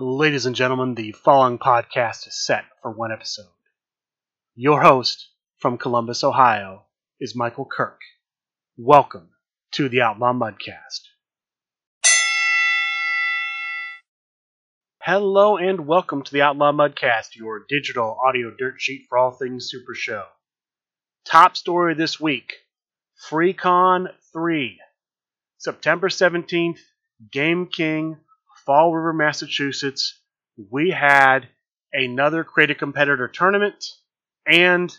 Ladies and gentlemen, the following podcast is set for one episode. Your host from Columbus, Ohio, is Michael Kirk. Welcome to the Outlaw Mudcast. Hello and welcome to the Outlaw Mudcast, your digital audio dirt sheet for all things Super Show. Top story this week FreeCon 3, September 17th, Game King, Fall River, Massachusetts. We had another Create a Competitor tournament and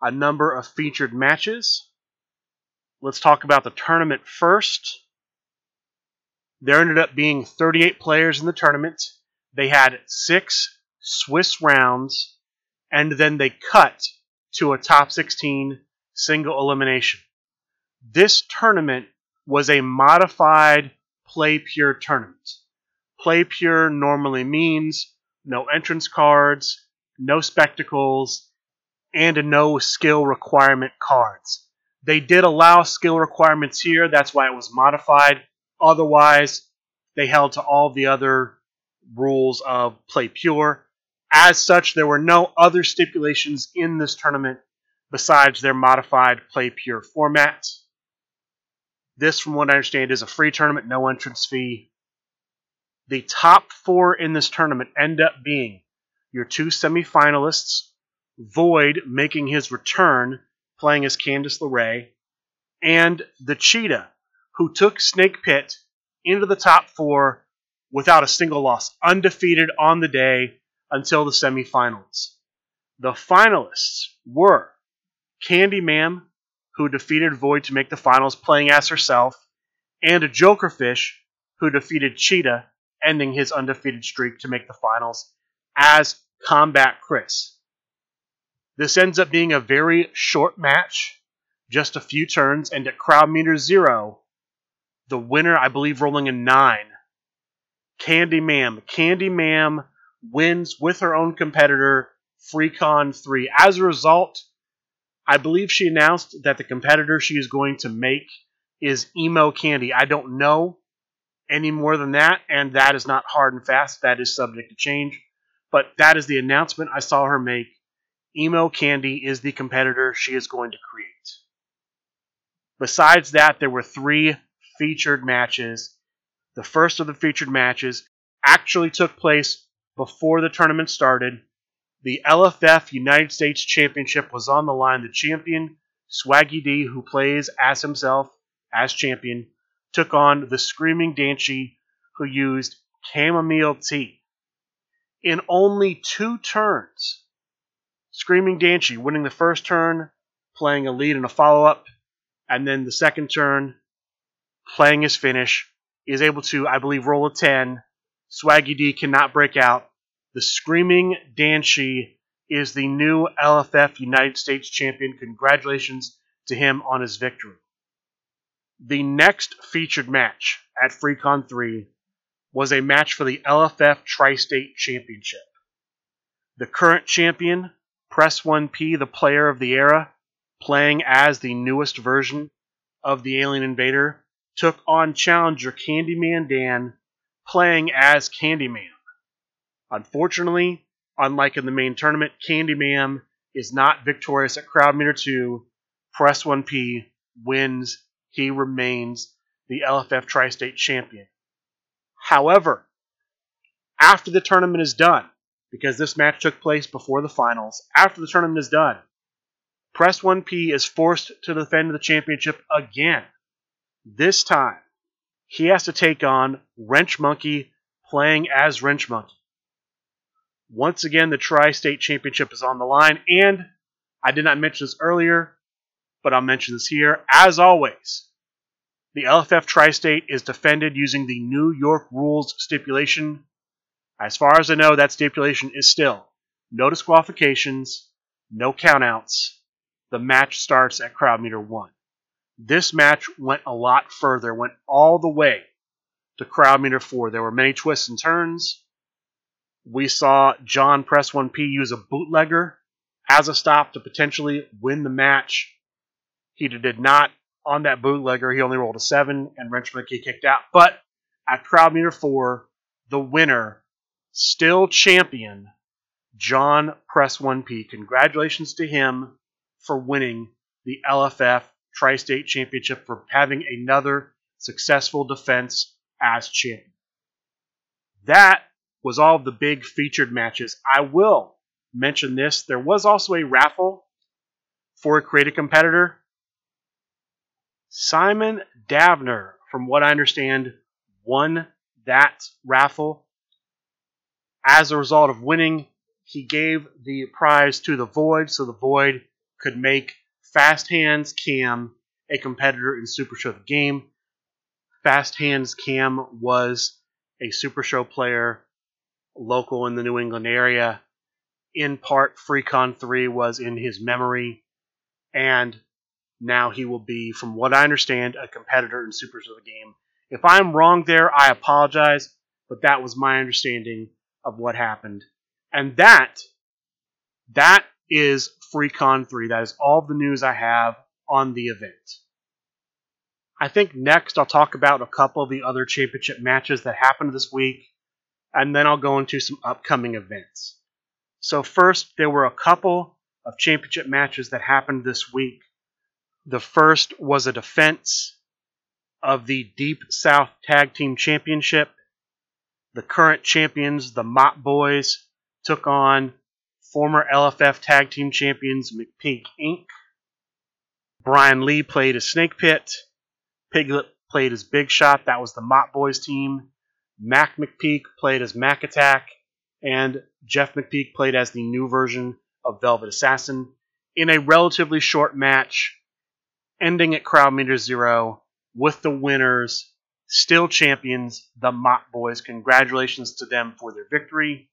a number of featured matches. Let's talk about the tournament first. There ended up being 38 players in the tournament. They had six Swiss rounds, and then they cut to a top 16 single elimination. This tournament was a modified play pure tournament. Play pure normally means no entrance cards, no spectacles, and no skill requirement cards. They did allow skill requirements here, that's why it was modified. Otherwise, they held to all the other rules of play pure. As such, there were no other stipulations in this tournament besides their modified play pure format. This, from what I understand, is a free tournament, no entrance fee. The top four in this tournament end up being your two semifinalists, Void making his return, playing as Candice LeRae, and the Cheetah, who took Snake Pit into the top four without a single loss, undefeated on the day until the semifinals. The finalists were Candy who defeated Void to make the finals, playing as herself, and Jokerfish, who defeated Cheetah, ending his undefeated streak to make the finals, as Combat Chris. This ends up being a very short match, just a few turns, and at crowd meter zero, the winner, I believe, rolling a nine, Candy Ma'am. Candy Ma'am wins with her own competitor, FreeCon 3. As a result, I believe she announced that the competitor she is going to make is Emo Candy. I don't know any more than that, and that is not hard and fast. That is subject to change. But that is the announcement I saw her make. Emo Candy is the competitor she is going to create. Besides that, there were three featured matches. The first of the featured matches actually took place before the tournament started. The LFF United States Championship was on the line. The champion, Swaggy D, who plays as himself as champion, took on the Screaming Dancy, who used chamomile tea. In only two turns, Screaming Dancy winning the first turn, playing a lead and a follow up, and then the second turn, playing his finish, is able to, I believe, roll a 10. Swaggy D cannot break out. The Screaming Dancy is the new LFF United States champion. Congratulations to him on his victory. The next featured match at FreeCon 3 was a match for the LFF Tri State Championship. The current champion, Press 1P, the player of the era, playing as the newest version of the Alien Invader, took on challenger Candyman Dan, playing as Candyman. Unfortunately, unlike in the main tournament, Candyman is not victorious at crowd meter 2. Press 1P wins. He remains the LFF Tri State champion. However, after the tournament is done, because this match took place before the finals, after the tournament is done, Press 1P is forced to defend the championship again. This time, he has to take on Wrench Monkey playing as Wrench Monkey. Once again, the Tri State Championship is on the line, and I did not mention this earlier, but I'll mention this here. As always, the LFF Tri State is defended using the New York rules stipulation. As far as I know, that stipulation is still no disqualifications, no countouts. The match starts at crowd meter one. This match went a lot further, went all the way to crowd meter four. There were many twists and turns. We saw John Press 1P use a bootlegger as a stop to potentially win the match. He did not on that bootlegger. He only rolled a seven, and Wrench Monkey kicked out. But at crowd meter four, the winner still champion John Press 1P. Congratulations to him for winning the LFF Tri State Championship, for having another successful defense as champion. That was all of the big featured matches. I will mention this. There was also a raffle for a creative competitor. Simon Davner, from what I understand, won that raffle. As a result of winning, he gave the prize to the Void so the Void could make Fast Hands Cam a competitor in Super Show the game. Fast Hands Cam was a Super Show player local in the New England area. In part, FreeCon 3 was in his memory, and now he will be, from what I understand, a competitor in Super Show the game. If I'm wrong there, I apologize, but that was my understanding of what happened. And that, that is FreeCon 3. That is all the news I have on the event. I think next I'll talk about a couple of the other championship matches that happened this week, and then I'll go into some upcoming events. So, first, there were a couple of championship matches that happened this week. The first was a defense of the Deep South Tag Team Championship. The current champions, the Mott Boys, took on former LFF Tag Team Champions McPeak Inc. Brian Lee played as Snake Pit. Piglet played as Big Shot. That was the Mott Boys team. Mac McPeak played as Mac Attack. And Jeff McPeak played as the new version of Velvet Assassin in a relatively short match, ending at crowd meter zero with the winners, still champions, the Mott Boys. Congratulations to them for their victory.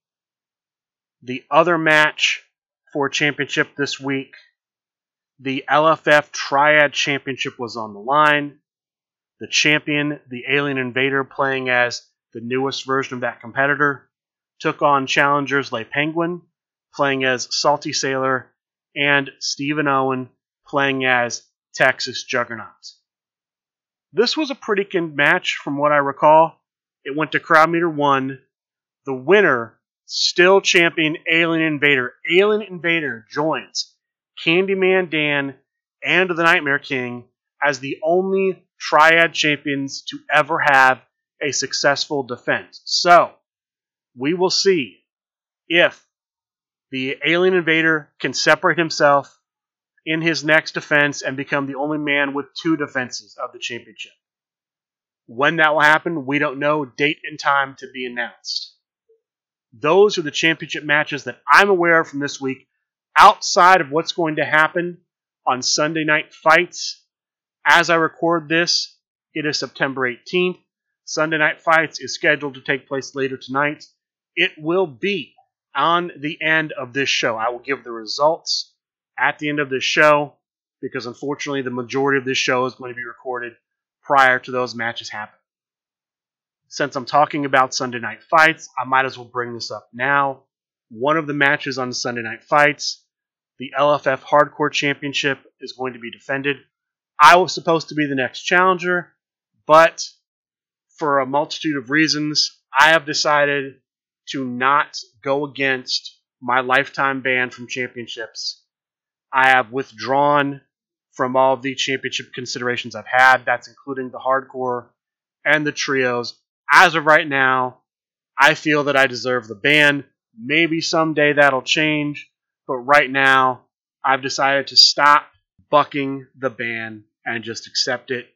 The other match for championship this week, the LFF Triad Championship was on the line. The champion, the Alien Invader, playing as the newest version of that competitor, took on challengers Le Penguin, playing as Salty Sailor, and Stephen Owen, playing as Texas Juggernaut. This was a pretty good match from what I recall. It went to crowd meter one. The winner, still champion Alien Invader. Alien Invader joins Candyman Dan and the Nightmare King as the only triad champions to ever have a successful defense. So, we will see if the alien invader can separate himself in his next defense and become the only man with two defenses of the championship. When that will happen, we don't know. Date and time to be announced. Those are the championship matches that I'm aware of from this week outside of what's going to happen on Sunday night fights. As I record this, it is September 18th. Sunday night fights is scheduled to take place later tonight. It will be on the end of this show. I will give the results at the end of this show because unfortunately the majority of this show is going to be recorded prior to those matches happening. Since I'm talking about Sunday night fights, I might as well bring this up now. One of the matches on Sunday night fights, the LFF Hardcore Championship, is going to be defended. I was supposed to be the next challenger, but for a multitude of reasons, I have decided to not go against my lifetime ban from championships. I have withdrawn from all of the championship considerations I've had. That's including the hardcore and the trios. As of right now, I feel that I deserve the ban. Maybe someday that'll change, but right now, I've decided to stop bucking the ban and just accept it.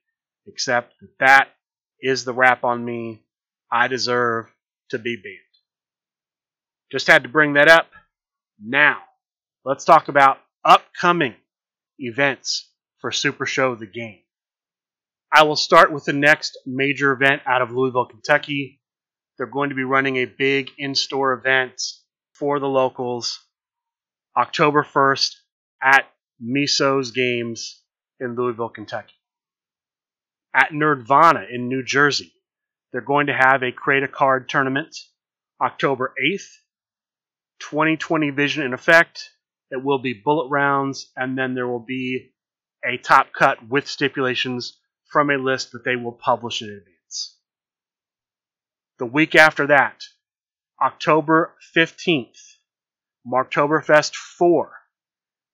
Accept that that is the rap on me. I deserve to be banned. Just had to bring that up. Now, let's talk about upcoming events for Super Show the Game. I will start with the next major event out of Louisville, Kentucky. They're going to be running a big in store event for the locals October 1st at Miso's Games in Louisville, Kentucky. At Nerdvana in New Jersey, they're going to have a Create a Card tournament October 8th 2020 vision in effect. It will be bullet rounds, and then there will be a top cut with stipulations from a list that they will publish in advance. The week after that, October 15th, Marktoberfest 4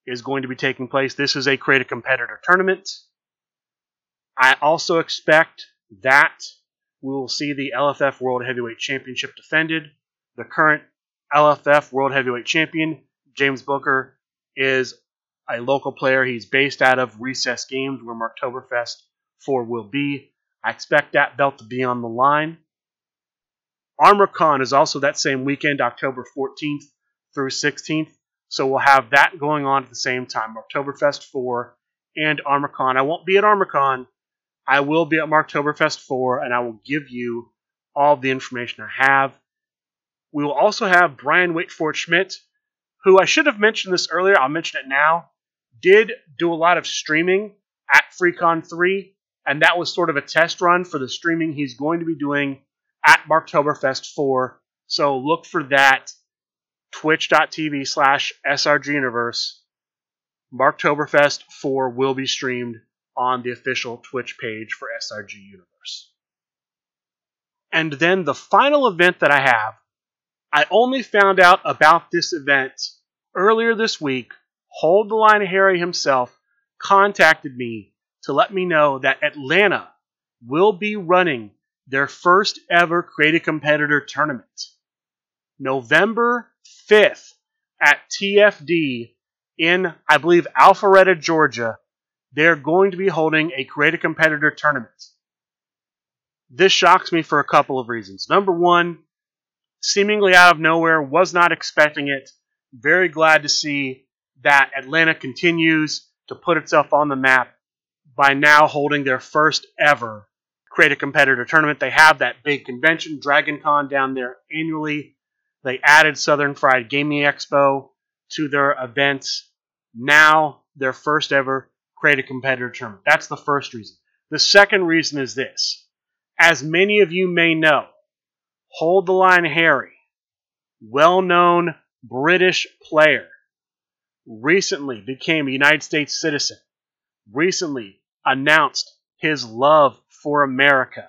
is going to be taking place. This is a Create a Competitor tournament. I also expect that we will see the LFF World Heavyweight Championship defended. The current LFF World Heavyweight Champion, James Booker, is a local player. He's based out of Recess Games, where Marktoberfest 4 will be. I expect that belt to be on the line. ArmorCon is also that same weekend, October 14th through 16th. So we'll have that going on at the same time, Marktoberfest 4 and ArmorCon. I won't be at ArmorCon. I will be at Marktoberfest 4, and I will give you all the information I have. We will also have Brian Waitford Schmidt, who I should have mentioned this earlier. I'll mention it now. Did do a lot of streaming at FreeCon 3, and that was sort of a test run for the streaming he's going to be doing at Marktoberfest 4. So look for that twitch.tv slash srguniverse. Marktoberfest 4 will be streamed on the official Twitch page for SRG Universe. And then the final event that I have, I only found out about this event earlier this week. Hold the Line Harry himself contacted me to let me know that Atlanta will be running their first ever Create a Competitor tournament. November 5th at TFD in, I believe, Alpharetta, Georgia. They're going to be holding a Create a Competitor tournament. This shocks me for a couple of reasons. Number one, seemingly out of nowhere, was not expecting it. Very glad to see that Atlanta continues to put itself on the map by now holding their first ever Create a Competitor tournament. They have that big convention, Dragon Con, down there annually. They added Southern Fried Gaming Expo to their events. Now, their first ever Create a Competitor tournament. That's the first reason. The second reason is this. As many of you may know, Hold the Line Harry, well known British player, recently became a United States citizen, recently announced his love for America.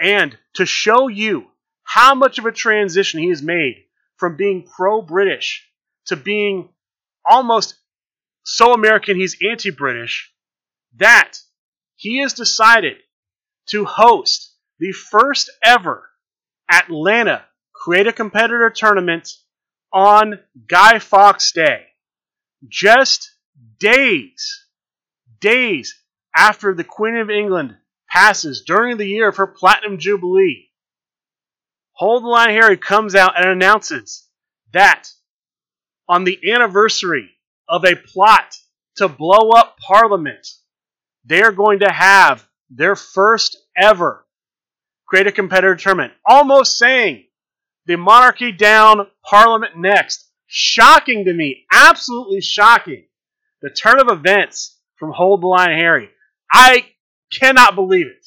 And to show you how much of a transition he has made from being pro British to being almost so American he's anti British, that he has decided to host the first ever Atlanta Create a Competitor tournament on Guy Fawkes Day. Just days, days after the Queen of England passes during the year of her Platinum Jubilee. Hold the Line Harry comes out and announces that on the anniversary of a plot to blow up Parliament, they are going to have their first ever Create a Competitor tournament. Almost saying the monarchy down, Parliament next. Shocking to me. Absolutely shocking. The turn of events from Hold the Line Harry. I cannot believe it.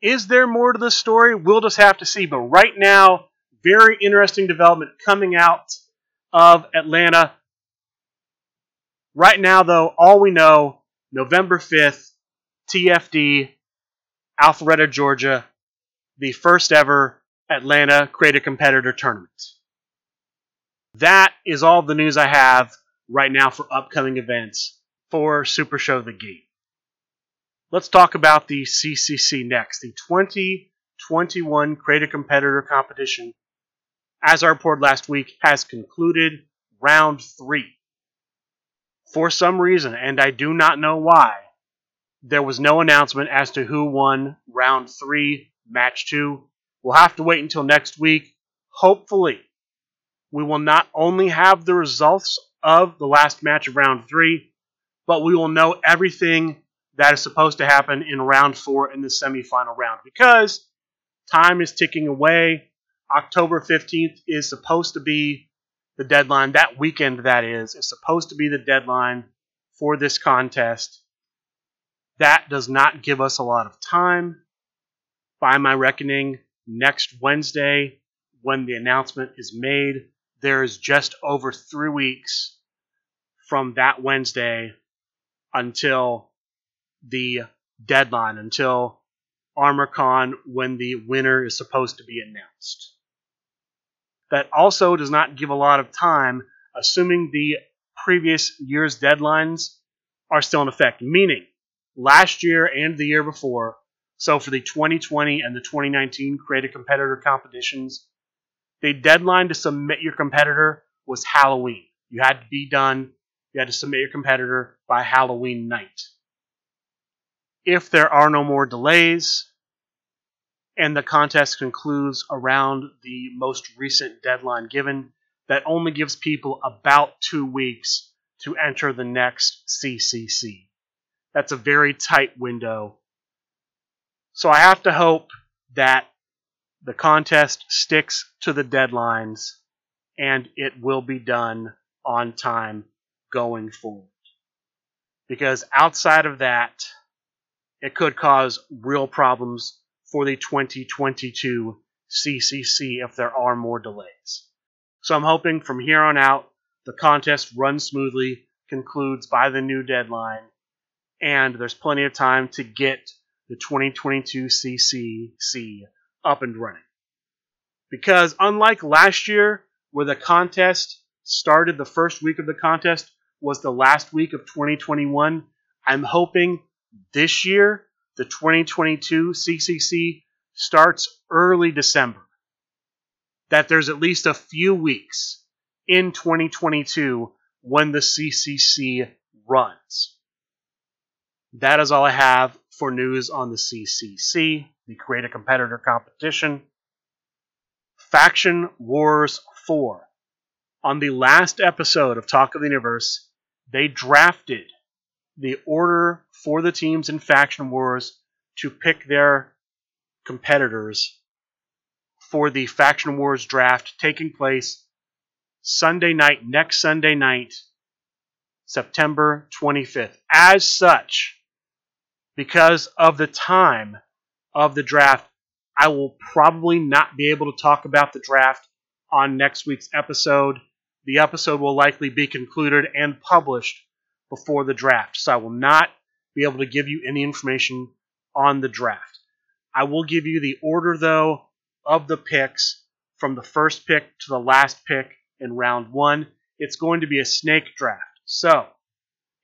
Is there more to the story? We'll just have to see. But right now, very interesting development coming out of Atlanta. Right now, though, all we know November 5th, TFD, Alpharetta, Georgia, the first ever Atlanta Create a Competitor tournament. That is all the news I have right now for upcoming events for Super Show the Gate. Let's talk about the CCC next. The 2021 Create a Competitor competition, as I reported last week, has concluded round three. For some reason, and I do not know why, there was no announcement as to who won round three, match two. We'll have to wait until next week. Hopefully, we will not only have the results of the last match of round three, but we will know everything that is supposed to happen in round four in the semifinal round because time is ticking away. October 15th is supposed to be the deadline. That weekend, that is, is supposed to be the deadline for this contest. That does not give us a lot of time. By my reckoning, next Wednesday, when the announcement is made, there is just over three weeks from that Wednesday until the deadline until ArmorCon when the winner is supposed to be announced. That also does not give a lot of time, assuming the previous year's deadlines are still in effect, meaning last year and the year before. So for the 2020 and the 2019 creative Competitor competitions, the deadline to submit your competitor was Halloween. You had to be done, you had to submit your competitor by Halloween night. If there are no more delays, and the contest concludes around the most recent deadline given, that only gives people about two weeks to enter the next CCC. That's a very tight window. So I have to hope that the contest sticks to the deadlines and it will be done on time going forward. Because outside of that, it could cause real problems for the 2022 CCC if there are more delays. So I'm hoping from here on out the contest runs smoothly, concludes by the new deadline, and there's plenty of time to get the 2022 CCC up and running. Because unlike last year, where the contest started the first week of the contest was the last week of 2021, I'm hoping this year the 2022 CCC starts early December. That there's at least a few weeks in 2022 when the CCC runs. That is all I have for news on the CCC, the Create a Competitor competition. Faction Wars 4. On the last episode of Talk of the Universe, they drafted the order for the teams in Faction Wars to pick their competitors for the Faction Wars draft taking place Sunday night, next Sunday night, September 25th. As such, because of the time of the draft, I will probably not be able to talk about the draft on next week's episode. The episode will likely be concluded and published before the draft, so I will not be able to give you any information on the draft. I will give you the order, though, of the picks from the first pick to the last pick in round one. It's going to be a snake draft. So,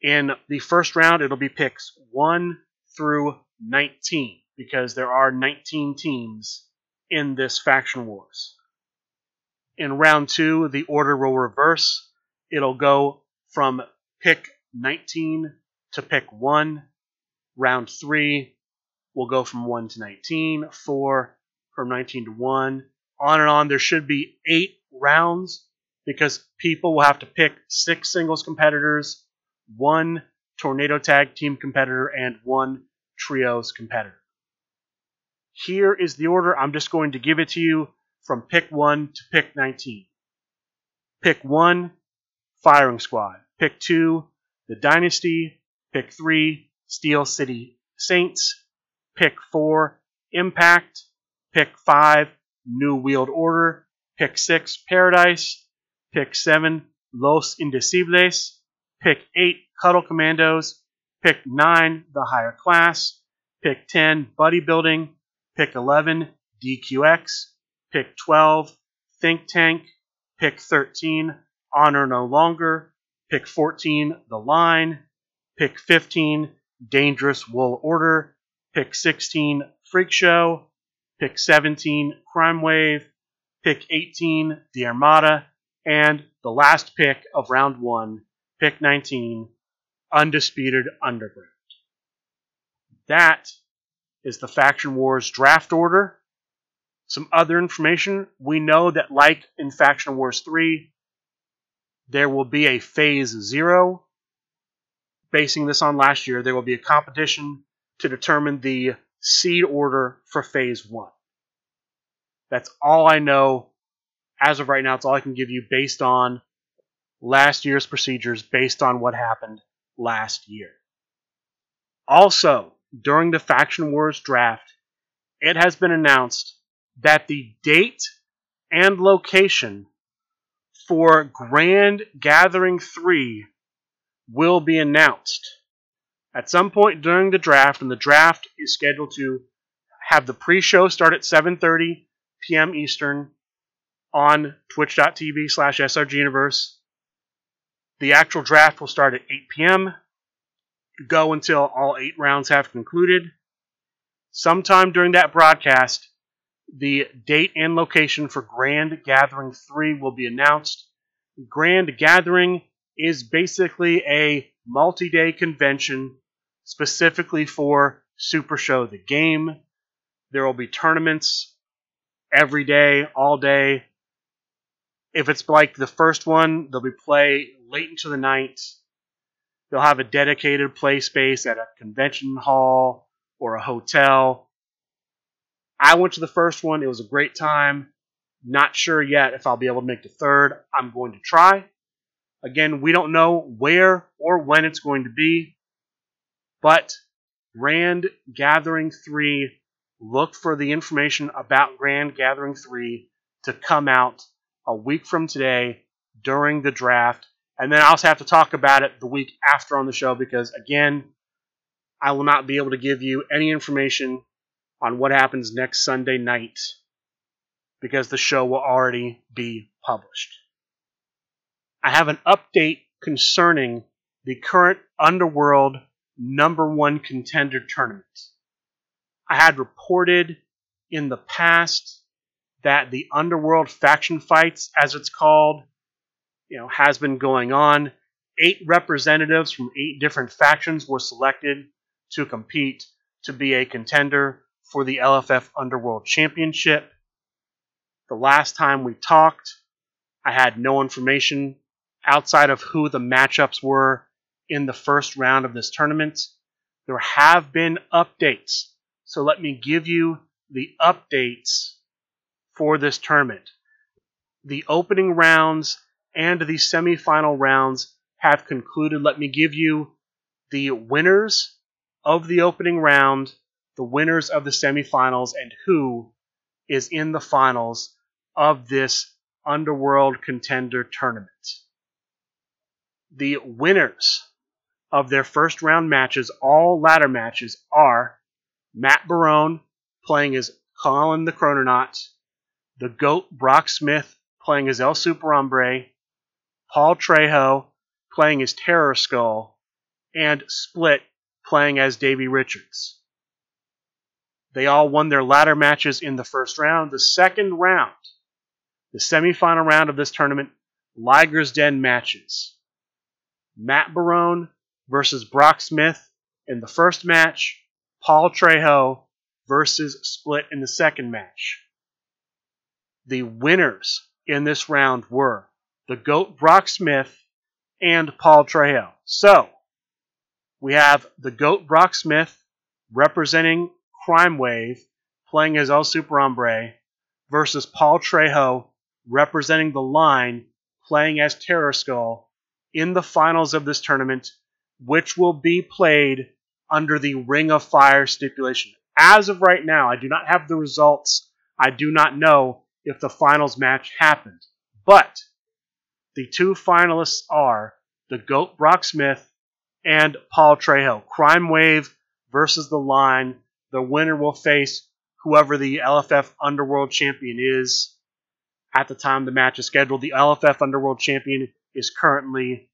in the first round, it'll be picks 1 through 19 because there are 19 teams in this Faction Wars. In round two, the order will reverse. It'll go from pick 19 to pick 1. Round three will go from 1 to 19. 4 from 19 to 1. On and on. There should be eight rounds because people will have to pick six singles competitors, one tornado tag team competitor, and one trios competitor. Here is the order. I'm just going to give it to you from pick 1 to pick 19. Pick 1, Firing Squad. Pick 2, The Dynasty. Pick 3, Steel City Saints. Pick 4, Impact. Pick 5, New World Order. Pick 6, Paradise. Pick 7, Los Indecibles. Pick 8, Cuddle Commandos. Pick 9, The Higher Class. Pick 10, Buddy Building. Pick 11, DQX. Pick 12, Think Tank. Pick 13, Honor No Longer. Pick 14, The Line. Pick 15, Dangerous Wool Order. Pick 16, Freak Show. Pick 17, Crime Wave. Pick 18, The Armada. And the last pick of round one, pick 19, Undisputed Underground. That is the Faction Wars draft order. Some other information we know that, like in Faction Wars 3, there will be a Phase 0. Basing this on last year, there will be a competition to determine the seed order for Phase 1. That's all I know as of right now. It's all I can give you based on last year's procedures, based on what happened last year. Also, during the Faction Wars draft, it has been announced that the date and location for Grand Gathering 3 will be announced at some point during the draft, and the draft is scheduled to have the pre-show start at 7:30 p.m. Eastern on twitch.tv slash srguniverse. The actual draft will start at 8 p.m., go until all eight rounds have concluded. Sometime during that broadcast, the date and location for Grand Gathering 3 will be announced. Grand Gathering is basically a multi day convention specifically for Super Show the game. There will be tournaments every day, all day. If it's like the first one, they'll be play late into the night. They'll have a dedicated play space at a convention hall or a hotel. I went to the first one. It was a great time. Not sure yet if I'll be able to make the third. I'm going to try. Again, we don't know where or when it's going to be, but Grand Gathering 3, look for the information about Grand Gathering 3 to come out a week from today during the draft. And then I also have to talk about it the week after on the show because, again, I will not be able to give you any information on what happens next Sunday night because the show will already be published. I have an update concerning the current Underworld number one contender tournament. I had reported in the past that the Underworld faction fights, as it's called, you know, has been going on. Eight representatives from eight different factions were selected to compete to be a contender for the LFF Underworld Championship. The last time we talked, I had no information outside of who the matchups were in the first round of this tournament. There have been updates. So let me give you the updates for this tournament. The opening rounds and the semifinal rounds have concluded. Let me give you the winners of the opening round, the winners of the semifinals, and who is in the finals of this Underworld Contender Tournament. The winners of their first round matches, all ladder matches, are Matt Barone playing as Colin the Chrononaut, the GOAT Brock Smith playing as El Super Hombre, Paul Trejo playing as Terror Skull, and Split playing as Davey Richards. They all won their ladder matches in the first round. The second round, the semifinal round of this tournament, Liger's Den matches. Matt Barone versus Brock Smith in the first match, Paul Trejo versus Split in the second match. The winners in this round were the GOAT Brock Smith and Paul Trejo. So, we have the GOAT Brock Smith representing Crime Wave playing as El Super Hombre versus Paul Trejo representing the line playing as Terror Skull in the finals of this tournament which will be played under the Ring of Fire stipulation. As of right now, I do not have the results. I do not know if the finals match happened. But the two finalists are the GOAT Brock Smith and Paul Trejo. Crime Wave versus The Line. The winner will face whoever the LFF Underworld Champion is at the time the match is scheduled. The LFF Underworld Champion is currently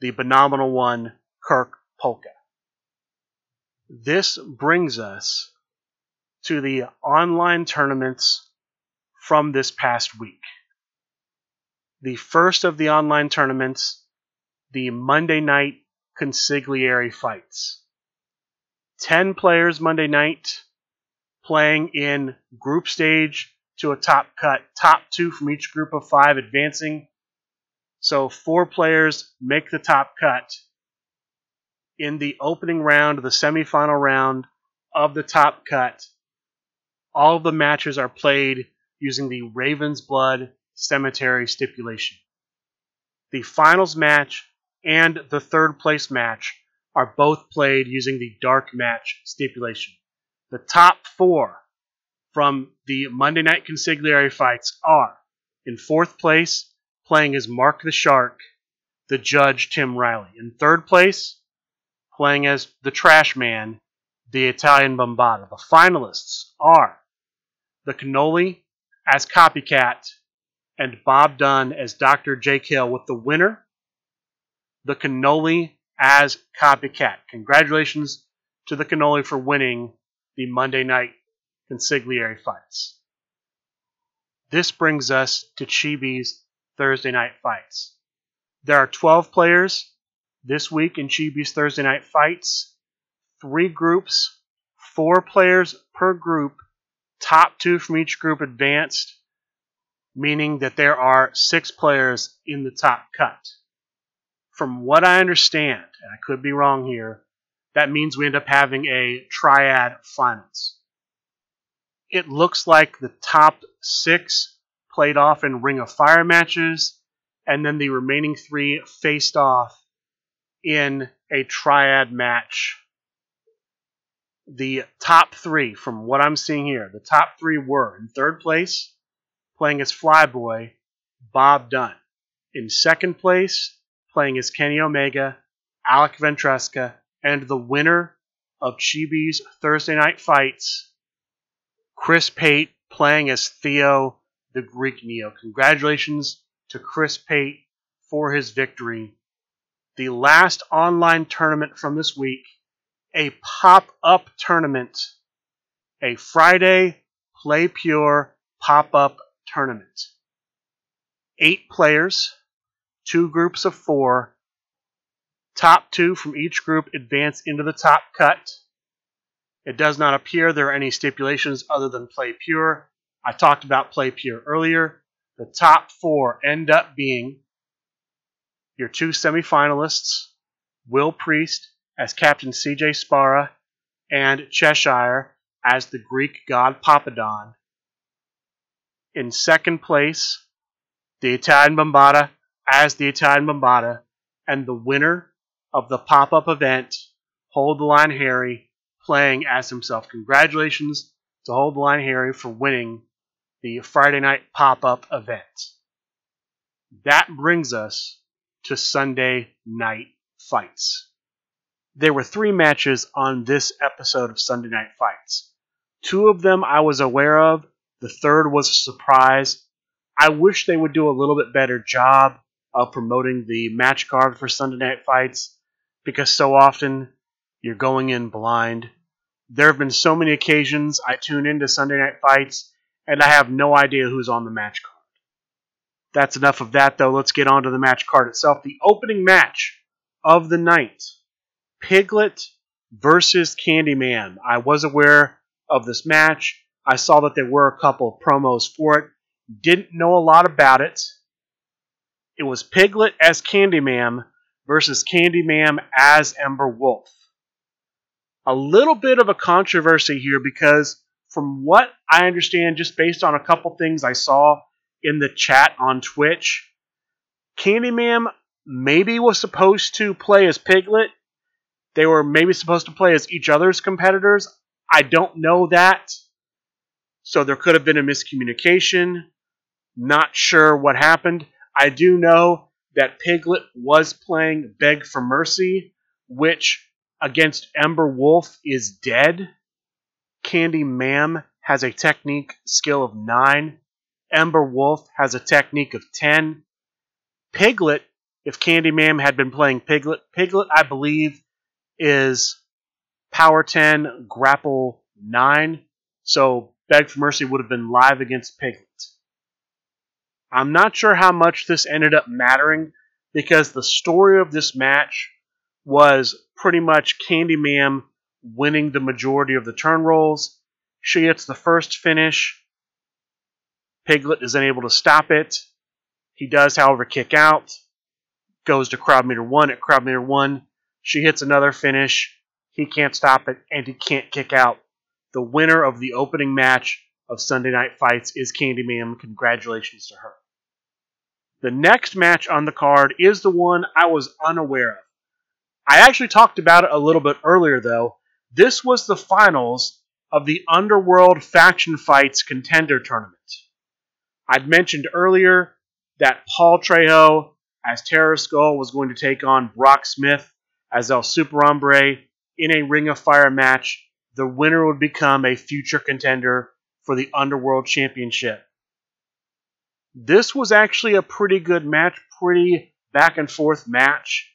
the phenomenal one, Kirk Polka. This brings us to the online tournaments from this past week. The first of the online tournaments, the Monday night consigliere fights. 10 players Monday night playing in group stage to a top cut, top two from each group of five advancing so four players make the top cut in the opening round the semifinal round of the top cut. All of the matches are played using the Raven's Blood Cemetery stipulation. The finals match and the third place match are both played using the dark match stipulation. The top four from the Monday night consigliere fights are in fourth place playing as Mark the Shark, the judge Tim Riley. In third place, playing as the Trash Man, the Italian Bombata. The finalists are the Cannoli as Copycat and Bob Dunn as Dr. Jekyll, with the winner, the Cannoli as Copycat. Congratulations to the Cannoli for winning the Monday night consigliere fights. This brings us to Chibi's Thursday night fights. There are 12 players this week in Chibi's Thursday night fights, three groups, four players per group, top two from each group advanced, meaning that there are six players in the top cut. From what I understand, and I could be wrong here, that means we end up having a triad finals it looks like the top six played off in Ring of Fire matches, and then the remaining three faced off in a triad match. The top three, from what I'm seeing here, the top three were in third place, playing as Flyboy, Bob Dunn. In second place, playing as Kenny Omega, Alec Ventresca, and the winner of Chibi's Thursday night fights, Chris Pate playing as Theo the Greek Neo. Congratulations to Chris Pate for his victory. The last online tournament from this week, a pop up tournament, a Friday Play Pure pop up tournament. Eight players, two groups of four. Top two from each group advance into the top cut. It does not appear there are any stipulations other than play pure. I talked about play pure earlier. The top four end up being your two semifinalists, Will Priest as Captain CJ Spara and Cheshire as the Greek god Papadon. In second place, the Italian Bombata as the Italian Bombata, and the winner of the pop up event, Hold the Line Harry, playing as himself. Congratulations to Hold the Line Harry for winning the Friday night pop up event. That brings us to Sunday night fights. There were three matches on this episode of Sunday Night Fights. Two of them I was aware of, the third was a surprise. I wish they would do a little bit better job of promoting the match card for Sunday Night Fights because so often you're going in blind. There have been so many occasions I tune into Sunday night fights and I have no idea who's on the match card. That's enough of that, though. Let's get on to the match card itself. The opening match of the night Piglet versus Candyman. I was aware of this match. I saw that there were a couple promos for it. Didn't know a lot about it. It was Piglet as Candyman versus Candyman as Ember Wolf a little bit of a controversy here because, from what I understand, just based on a couple things I saw in the chat on Twitch, Candyman maybe was supposed to play as Piglet. They were maybe supposed to play as each other's competitors. I don't know that. So there could have been a miscommunication. Not sure what happened. I do know that Piglet was playing Beg for Mercy, which against Ember Wolf is dead. Candy Mam has a technique skill of 9. Ember Wolf has a technique of 10. Piglet, if Candy Mam had been playing Piglet, Piglet, I believe, is Power 10, Grapple 9. So Beg for Mercy would have been live against Piglet. I'm not sure how much this ended up mattering because the story of this match was pretty much Candyman winning the majority of the turn rolls. She gets the first finish. Piglet is unable to stop it. He does, however, kick out. Goes to crowd meter one. At crowd meter one, she hits another finish. He can't stop it, and he can't kick out. The winner of the opening match of Sunday Night Fights is Candyman. Congratulations to her. The next match on the card is the one I was unaware of. I actually talked about it a little bit earlier, though. This was the finals of the Underworld Faction Fights Contender Tournament. I'd mentioned earlier that Paul Trejo as Terror Skull was going to take on Brock Smith as El Super Hombre in a Ring of Fire match the winner would become a future contender for the Underworld Championship. This was actually a pretty good match, pretty back and forth match.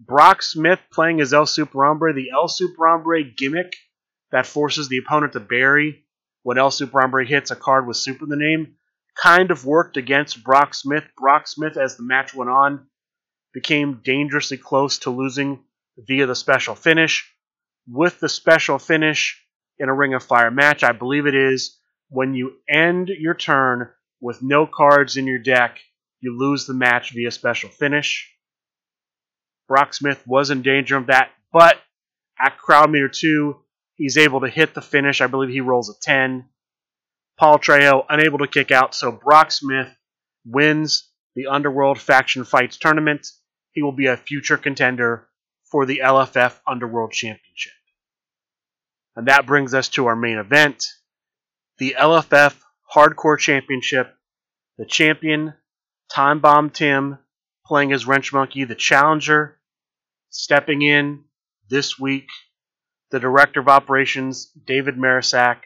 Brock Smith playing as El Super Hombre, the El Super Hombre gimmick that forces the opponent to bury when El Super Hombre hits a card with Super in the name, kind of worked against Brock Smith. Brock Smith, as the match went on, became dangerously close to losing via the special finish. With the special finish in a Ring of Fire match, I believe it is when you end your turn with no cards in your deck, you lose the match via special finish. Brock Smith was in danger of that, but at crowd meter 2, he's able to hit the finish. I believe he rolls a 10. Paul Trejo unable to kick out, so Brock Smith wins the Underworld Faction Fights tournament. He will be a future contender for the LFF Underworld Championship. And that brings us to our main event the LFF Hardcore Championship. The champion, Time Bomb Tim, playing as Wrench Monkey. The challenger, stepping in this week, the Director of Operations, David Marisak,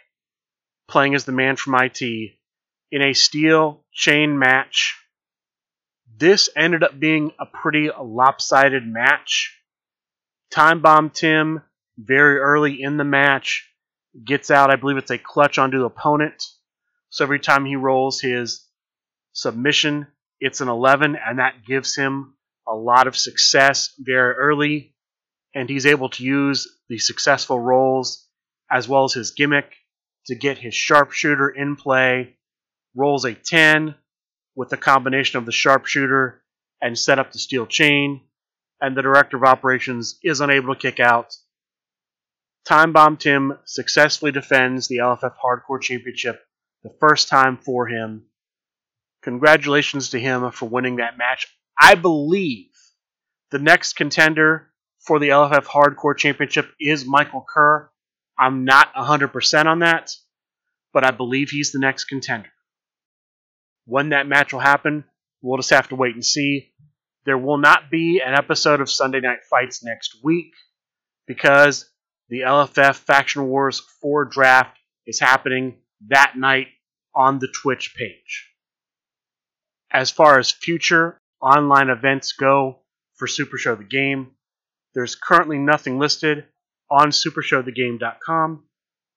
playing as the man from IT, in a steel chain match. This ended up being a pretty lopsided match. Time Bomb Tim, very early in the match, gets out, I believe it's a clutch onto the opponent. So every time he rolls his submission, it's an 11, and that gives him a lot of success very early. And he's able to use the successful rolls as well as his gimmick to get his sharpshooter in play. Rolls a 10 with the combination of the sharpshooter and set up the steel chain. And the director of operations is unable to kick out Time Bomb Tim successfully defends the LFF Hardcore Championship the first time for him. Congratulations to him for winning that match. I believe the next contender for the LFF Hardcore Championship is Michael Kerr. I'm not 100% on that, but I believe he's the next contender. When that match will happen, we'll just have to wait and see. There will not be an episode of Sunday Night Fights next week because the LFF Faction Wars 4 draft is happening that night on the Twitch page. As far as future online events go for Super Show the Game, there's currently nothing listed on supershowthegame.com,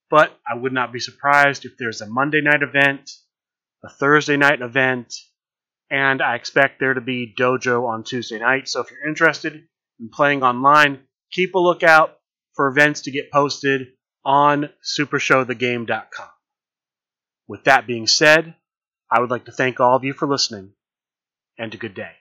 but I would not be surprised if there's a Monday night event, a Thursday night event, and I expect there to be dojo on Tuesday night. So if you're interested in playing online, keep a lookout for events to get posted on supershowthegame.com. With that being said, I would like to thank all of you for listening, and a good day.